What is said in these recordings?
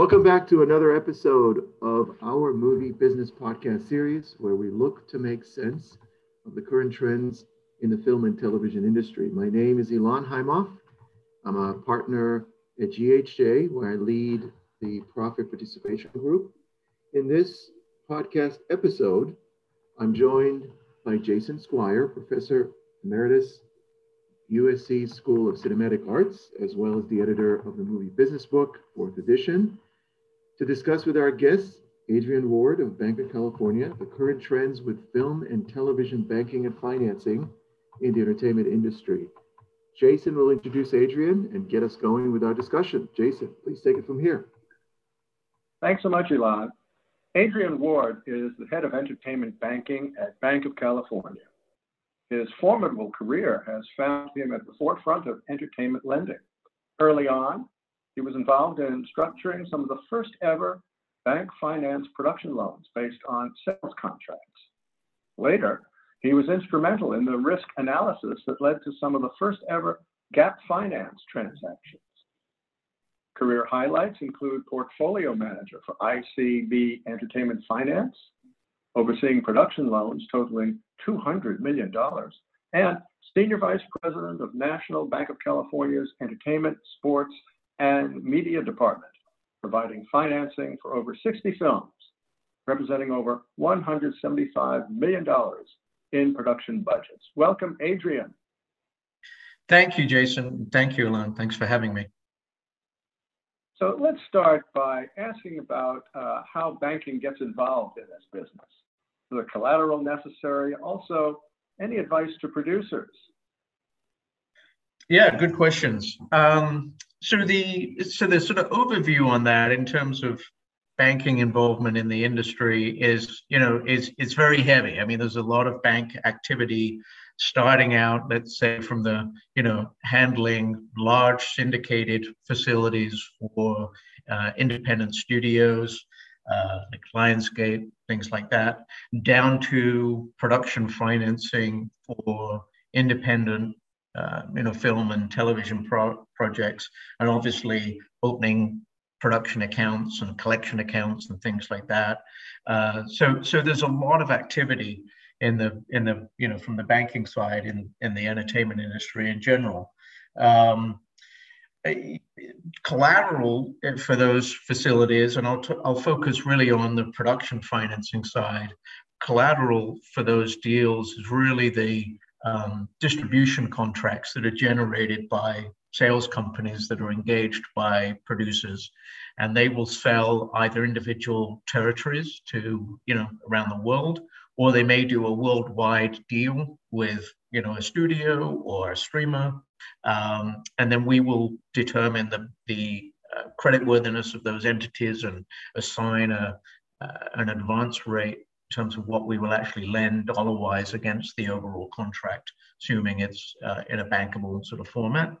Welcome back to another episode of our movie business podcast series where we look to make sense of the current trends in the film and television industry. My name is Ilan Haimoff. I'm a partner at GHJ where I lead the Profit Participation Group. In this podcast episode, I'm joined by Jason Squire, Professor Emeritus, USC School of Cinematic Arts, as well as the editor of the movie business book, fourth edition, to discuss with our guests, Adrian Ward of Bank of California, the current trends with film and television banking and financing in the entertainment industry. Jason will introduce Adrian and get us going with our discussion. Jason, please take it from here. Thanks so much, Ilan. Adrian Ward is the head of entertainment banking at Bank of California. His formidable career has found him at the forefront of entertainment lending. Early on, he was involved in structuring some of the first ever bank finance production loans based on sales contracts. Later, he was instrumental in the risk analysis that led to some of the first ever gap finance transactions. Career highlights include portfolio manager for ICB Entertainment Finance, overseeing production loans totaling $200 million, and senior vice president of National Bank of California's Entertainment, Sports, and Media Department, providing financing for over 60 films, representing over $175 million in production budgets. Welcome, Adrian. Thank you, Jason. Thank you, Ilan. Thanks for having me. So let's start by asking about uh, how banking gets involved in this business, the collateral necessary, also any advice to producers. Yeah, good questions. Um, so the so the sort of overview on that in terms of banking involvement in the industry is you know is it's very heavy. I mean, there's a lot of bank activity starting out, let's say, from the, you know, handling large syndicated facilities for uh, independent studios, uh, like Lionsgate, things like that, down to production financing for independent, uh, you know, film and television pro- projects, and obviously opening production accounts and collection accounts and things like that. Uh, so, so there's a lot of activity in the in the you know from the banking side in in the entertainment industry in general. Um, collateral for those facilities, and I'll, I'll focus really on the production financing side. Collateral for those deals is really the um, distribution contracts that are generated by sales companies that are engaged by producers. And they will sell either individual territories to you know around the world or they may do a worldwide deal with you know a studio or a streamer. Um, and then we will determine the the uh, creditworthiness of those entities and assign a uh, an advance rate terms of what we will actually lend dollar wise against the overall contract assuming it's uh, in a bankable sort of format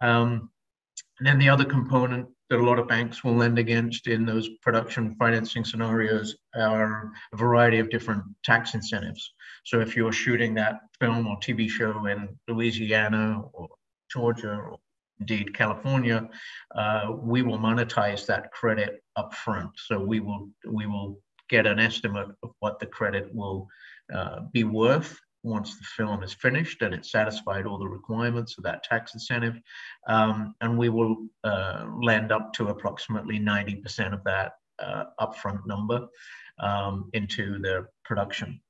um, and then the other component that a lot of banks will lend against in those production financing scenarios are a variety of different tax incentives. So if you're shooting that film or TV show in Louisiana or Georgia or indeed California, uh, we will monetize that credit upfront. So we will we will get an estimate of what the credit will uh, be worth once the film is finished and it's satisfied all the requirements of that tax incentive. Um, and we will uh, lend up to approximately 90% of that uh, upfront number um, into the production.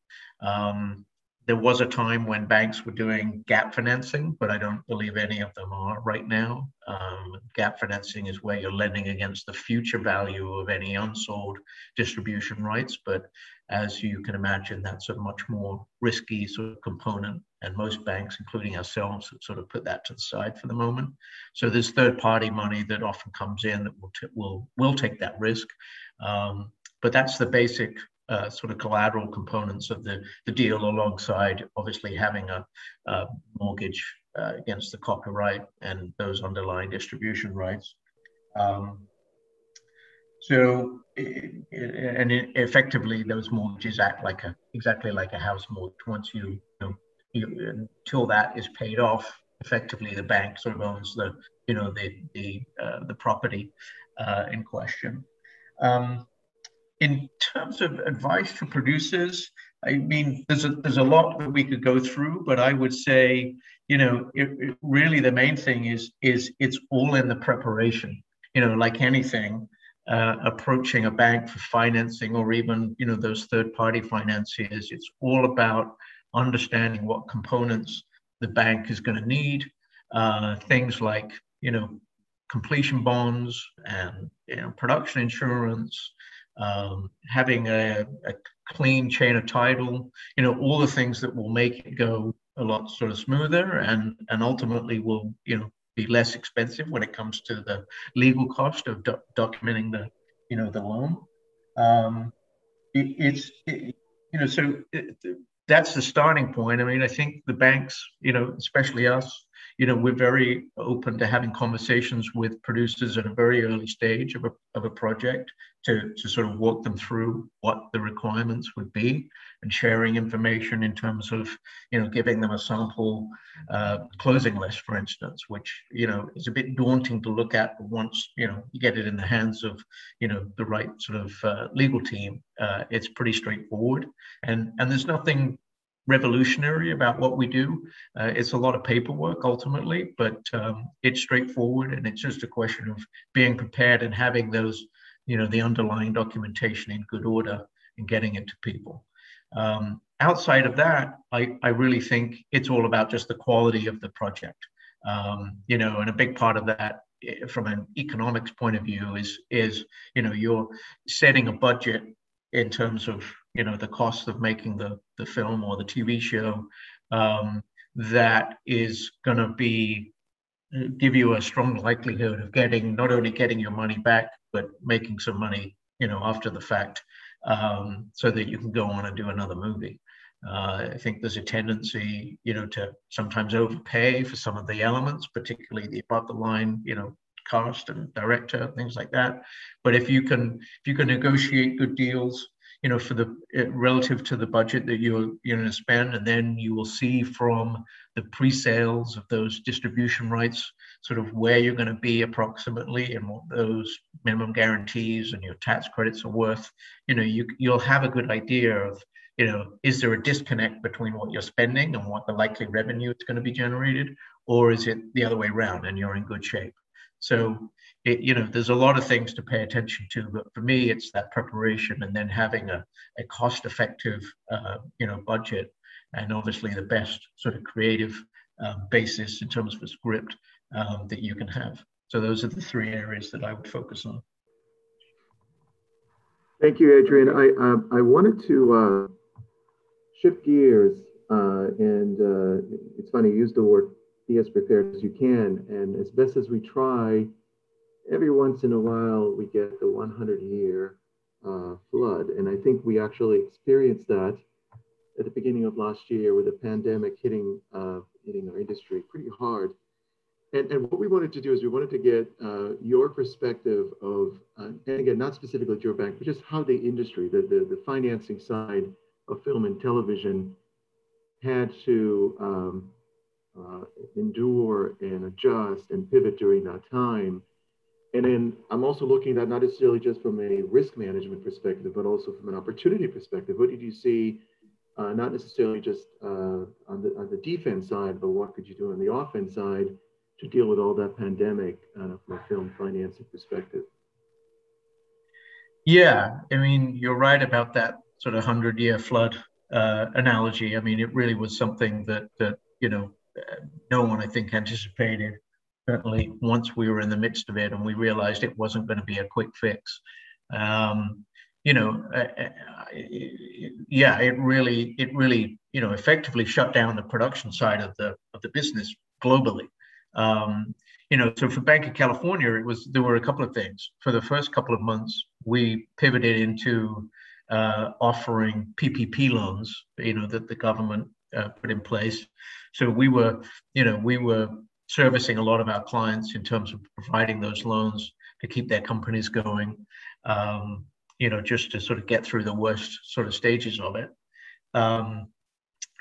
Um, there was a time when banks were doing gap financing, but I don't believe any of them are right now. Um, gap financing is where you're lending against the future value of any unsold distribution rights. But as you can imagine, that's a much more risky sort of component. And most banks, including ourselves, have sort of put that to the side for the moment. So there's third-party money that often comes in that will t- will will take that risk. Um, but that's the basic uh, sort of collateral components of the, the deal alongside obviously having a, a mortgage uh, against the copyright and those underlying distribution rights. Um, so, and effectively, those mortgages act like a exactly like a house mortgage. Once you, you, know, you until that is paid off, effectively the bank sort of owns the you know the the uh, the property uh, in question. Um, in terms of advice to producers, I mean, there's a there's a lot that we could go through, but I would say, you know, it, it really the main thing is is it's all in the preparation. You know, like anything, uh, approaching a bank for financing or even you know those third party financiers, it's all about understanding what components the bank is going to need. Uh, things like you know completion bonds and you know, production insurance, um, having a, a, clean chain of title, you know, all the things that will make it go a lot sort of smoother and and ultimately will you know be less expensive when it comes to the legal cost of do- documenting the you know the loan. Um, it, it's it, you know so it, that's the starting point. I mean, I think the banks, you know, especially us, you know, we're very open to having conversations with producers at a very early stage of a, of a project to, to sort of walk them through what the requirements would be and sharing information in terms of, you know, giving them a sample uh, closing list, for instance, which, you know, is a bit daunting to look at but once, you know, you get it in the hands of, you know, the right sort of uh, legal team. Uh, it's pretty straightforward. And, and there's nothing revolutionary about what we do. Uh, it's a lot of paperwork ultimately, but um, it's straightforward and it's just a question of being prepared and having those, you know, the underlying documentation in good order and getting it to people. Um, outside of that, I, I really think it's all about just the quality of the project. Um, you know, and a big part of that eh, from an economics point of view is is you know you're setting a budget in terms of you know the cost of making the the film or the TV show um, that is going to be give you a strong likelihood of getting not only getting your money back but making some money you know after the fact um, so that you can go on and do another movie. Uh, I think there's a tendency, you know, to sometimes overpay for some of the elements, particularly the above the line, you know, cast and director, things like that. But if you can, if you can negotiate good deals, you know, for the uh, relative to the budget that you're you're going to spend, and then you will see from the pre-sales of those distribution rights, sort of where you're going to be approximately, and what those minimum guarantees and your tax credits are worth. You know, you you'll have a good idea of you know, is there a disconnect between what you're spending and what the likely revenue is going to be generated, or is it the other way around and you're in good shape? So, it, you know, there's a lot of things to pay attention to, but for me, it's that preparation and then having a, a cost-effective, uh, you know, budget, and obviously the best sort of creative um, basis in terms of a script um, that you can have. So those are the three areas that I would focus on. Thank you, Adrian. I uh, I wanted to uh, shift gears, uh, and uh, it's funny you use the word be as prepared as you can. And as best as we try, every once in a while we get the 100 year uh, flood. And I think we actually experienced that at the beginning of last year with the pandemic hitting, uh, hitting our industry pretty hard. And, and what we wanted to do is we wanted to get uh, your perspective of, uh, and again, not specifically your bank, but just how the industry, the, the, the financing side of film and television had to um, uh, endure and adjust and pivot during that time. And then I'm also looking at not necessarily just from a risk management perspective, but also from an opportunity perspective. What did you see, uh, not necessarily just uh, on, the, on the defense side, but what could you do on the offense side to deal with all that pandemic uh, from a film financing perspective? Yeah, I mean, you're right about that sort of 100 year flood uh, analogy. I mean, it really was something that, that you know, no one, I think, anticipated. Certainly, once we were in the midst of it and we realized it wasn't going to be a quick fix. Um, you know, uh, uh, yeah, it really, it really, you know, effectively shut down the production side of the of the business globally. Um, you know, so for Bank of California, it was there were a couple of things. For the first couple of months, we pivoted into uh, offering PPP loans, you know, that the government uh, put in place. So we were, you know, we were servicing a lot of our clients in terms of providing those loans to keep their companies going, um, you know, just to sort of get through the worst sort of stages of it. Um,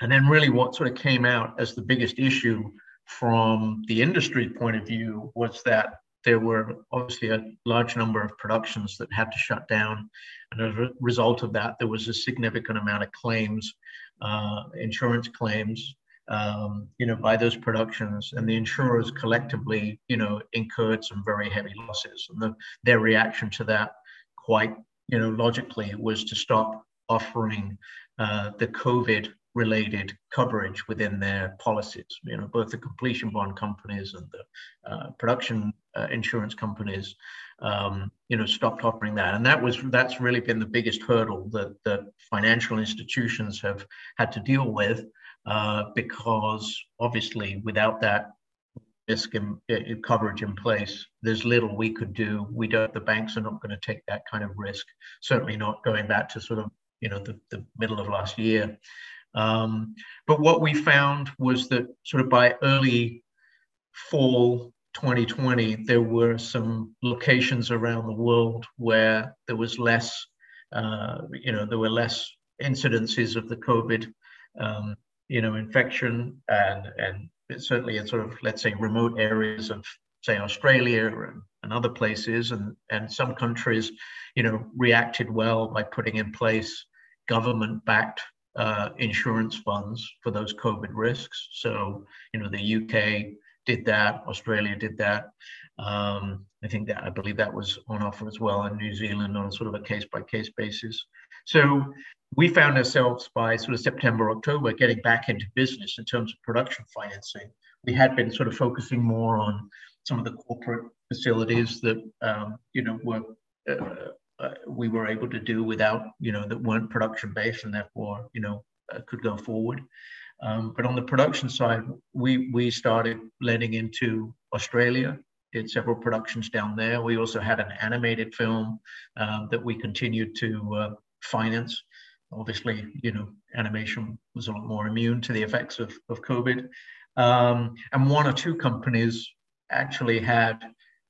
and then really what sort of came out as the biggest issue from the industry point of view was that there were obviously a large number of productions that had to shut down. And as a result of that, there was a significant amount of claims, uh, insurance claims, um, you know, by those productions. And the insurers collectively, you know, incurred some very heavy losses. And the, their reaction to that, quite, you know, logically, was to stop offering uh, the COVID related coverage within their policies. You know, both the completion bond companies and the uh, production uh, insurance companies, um, you know, stopped offering that, and that was that's really been the biggest hurdle that that financial institutions have had to deal with, uh, because obviously without that risk in, in, coverage in place, there's little we could do. We don't. The banks are not going to take that kind of risk. Certainly not going back to sort of you know the, the middle of last year. Um, but what we found was that sort of by early fall 2020, there were some locations around the world where there was less, uh, you know, there were less incidences of the COVID, um, you know, infection, and and certainly in sort of let's say remote areas of say Australia and, and other places, and and some countries, you know, reacted well by putting in place government-backed uh, insurance funds for those COVID risks. So, you know, the UK did that, Australia did that. Um, I think that I believe that was on offer as well in New Zealand on sort of a case by case basis. So we found ourselves by sort of September, October getting back into business in terms of production financing. We had been sort of focusing more on some of the corporate facilities that um, you know were uh, we were able to do without, you know, that weren't production based and therefore, you know, uh, could go forward. Um, but on the production side, we we started lending into Australia, did several productions down there. We also had an animated film um, that we continued to uh, finance. Obviously, you know, animation was a lot more immune to the effects of, of COVID. Um, and one or two companies actually had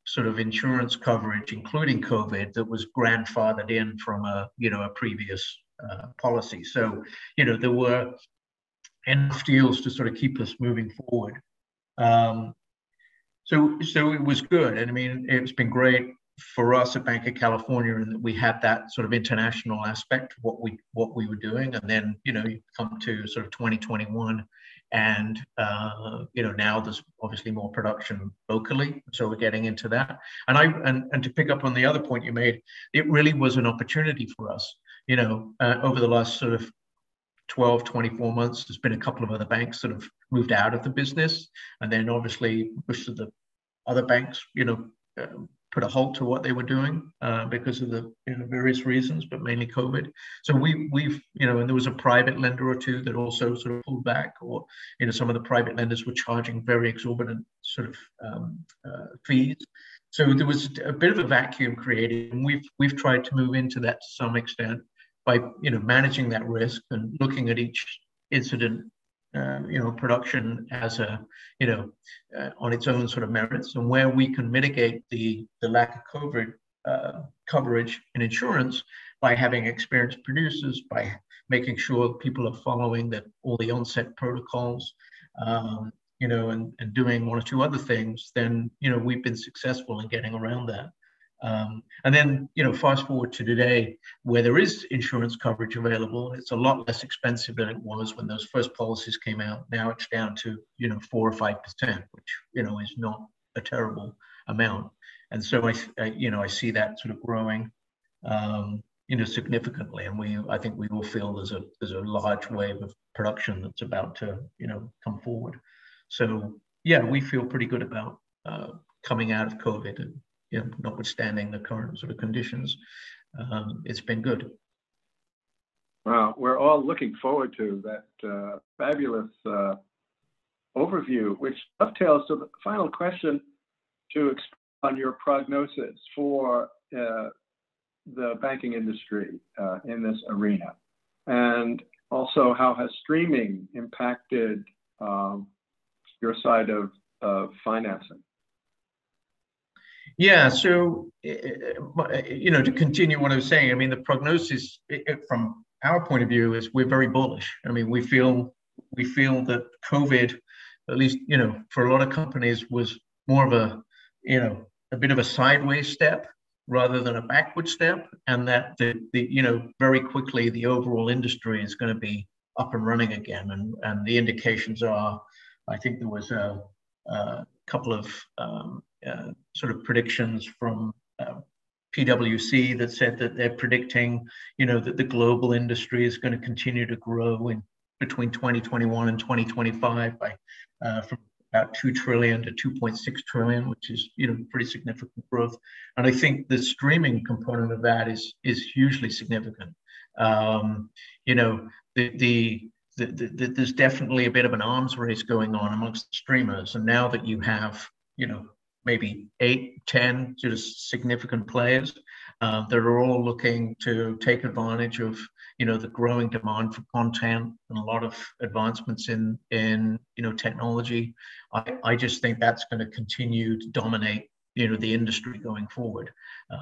sort of insurance coverage, including COVID, that was grandfathered in from a you know a previous uh, policy. So you know there were enough deals to sort of keep us moving forward. Um, so so it was good, and I mean it's been great for us at Bank of California and that we had that sort of international aspect of what we what we were doing, and then you know you come to sort of 2021 and uh, you know now there's obviously more production locally so we're getting into that. And i and, and to pick up on the other point you made it really was an opportunity for us. You know uh, over the last sort of 12 24 months there's been a couple of other banks that have moved out of the business and then obviously most of the other banks you know um, put a halt to what they were doing uh, because of the you know, various reasons, but mainly COVID. So we we've you know, and there was a private lender or two that also sort of pulled back, or you know, some of the private lenders were charging very exorbitant sort of um, uh, fees. So there was a bit of a vacuum created, and we've we've tried to move into that to some extent by you know managing that risk and looking at each incident uh, you know, production as a, you know, uh, on its own sort of merits, and where we can mitigate the the lack of COVID uh, coverage in insurance by having experienced producers, by making sure people are following that all the onset protocols, um, you know, and, and doing one or two other things, then you know we've been successful in getting around that. Um, and then, you know, fast forward to today, where there is insurance coverage available, it's a lot less expensive than it was when those first policies came out. Now it's down to, you know, four or five percent, which you know is not a terrible amount. And so I, I you know, I see that sort of growing, um, you know, significantly. And we, I think we all feel there's a there's a large wave of production that's about to, you know, come forward. So yeah, we feel pretty good about uh, coming out of COVID and you know, notwithstanding the current sort of conditions, um, it's been good. Well, we're all looking forward to that uh, fabulous uh, overview, which dovetails to the final question to on your prognosis for uh, the banking industry uh, in this arena, and also how has streaming impacted um, your side of, of financing? Yeah, so eh, eh, eh, you know, to continue what I was saying, I mean, the prognosis from our point of view is we're very bullish. I mean, we feel we feel that COVID, at least you know, for a lot of companies, was more of a you know a bit of a sideways step rather than a backward step, and that the, the you know very quickly the overall industry is going to be up and running again, and and the indications are, I think there was a, a couple of um, uh, sort of predictions from. Uh, PwC that said that they're predicting, you know, that the global industry is going to continue to grow in between 2021 and 2025 by uh, from about 2 trillion to 2.6 trillion, which is you know pretty significant growth. And I think the streaming component of that is is hugely significant. Um, you know, the, the the, the, there's definitely a bit of an arms race going on amongst streamers. And now that you have, you know, maybe eight, ten sort of significant players uh, that are all looking to take advantage of you know the growing demand for content and a lot of advancements in in you know technology. I, I just think that's going to continue to dominate you know the industry going forward.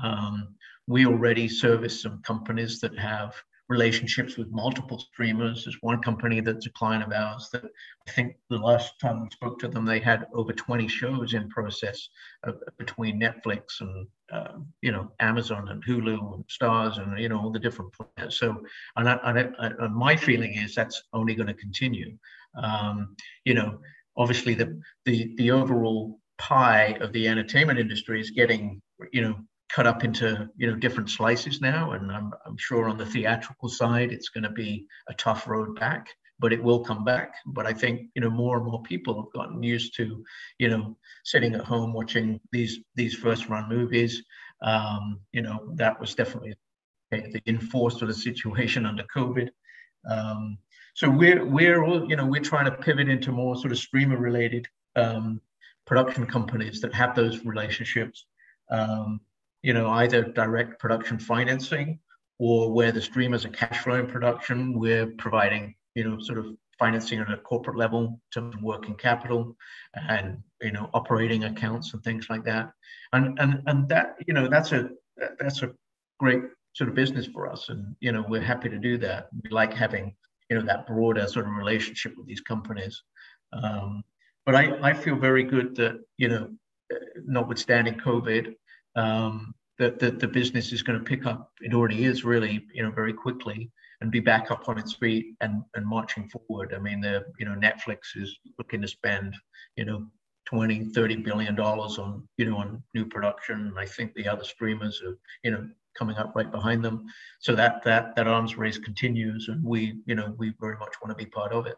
Um, we already service some companies that have relationships with multiple streamers. There's one company that's a client of ours that I think the last time we spoke to them, they had over 20 shows in process uh, between Netflix and uh, you know Amazon and Hulu and Starz and you know all the different players. So, and, I, and, I, and my feeling is that's only going to continue. Um, you know, obviously the the the overall pie of the entertainment industry is getting you know cut up into you know different slices now and I'm, I'm sure on the theatrical side it's going to be a tough road back but it will come back. But i think you know more and more people have gotten used to you know sitting at home watching these these first run movies. Um, you know that was definitely the enforced sort of situation under covid. Um, so we're we're all you know we're trying to pivot into more sort of streamer related um, production companies that have those relationships. Um, you know, either direct production financing or where the stream is a cash flow in production, we're providing, you know, sort of financing at a corporate level to working capital and you know operating accounts and things like that. And and and that you know that's a that's a great sort of business for us. And you know we're happy to do that. We like having you know that broader sort of relationship with these companies. Um, but I, I feel very good that you know notwithstanding covid um, that the, the business is going to pick up. It already is really, you know, very quickly and be back up on its feet and, and marching forward. I mean, the, you know, Netflix is looking to spend, you know, 20, 30 billion dollars on, you know, on new production. And I think the other streamers are, you know, coming up right behind them. So that, that, that arms race continues and we, you know, we very much want to be part of it.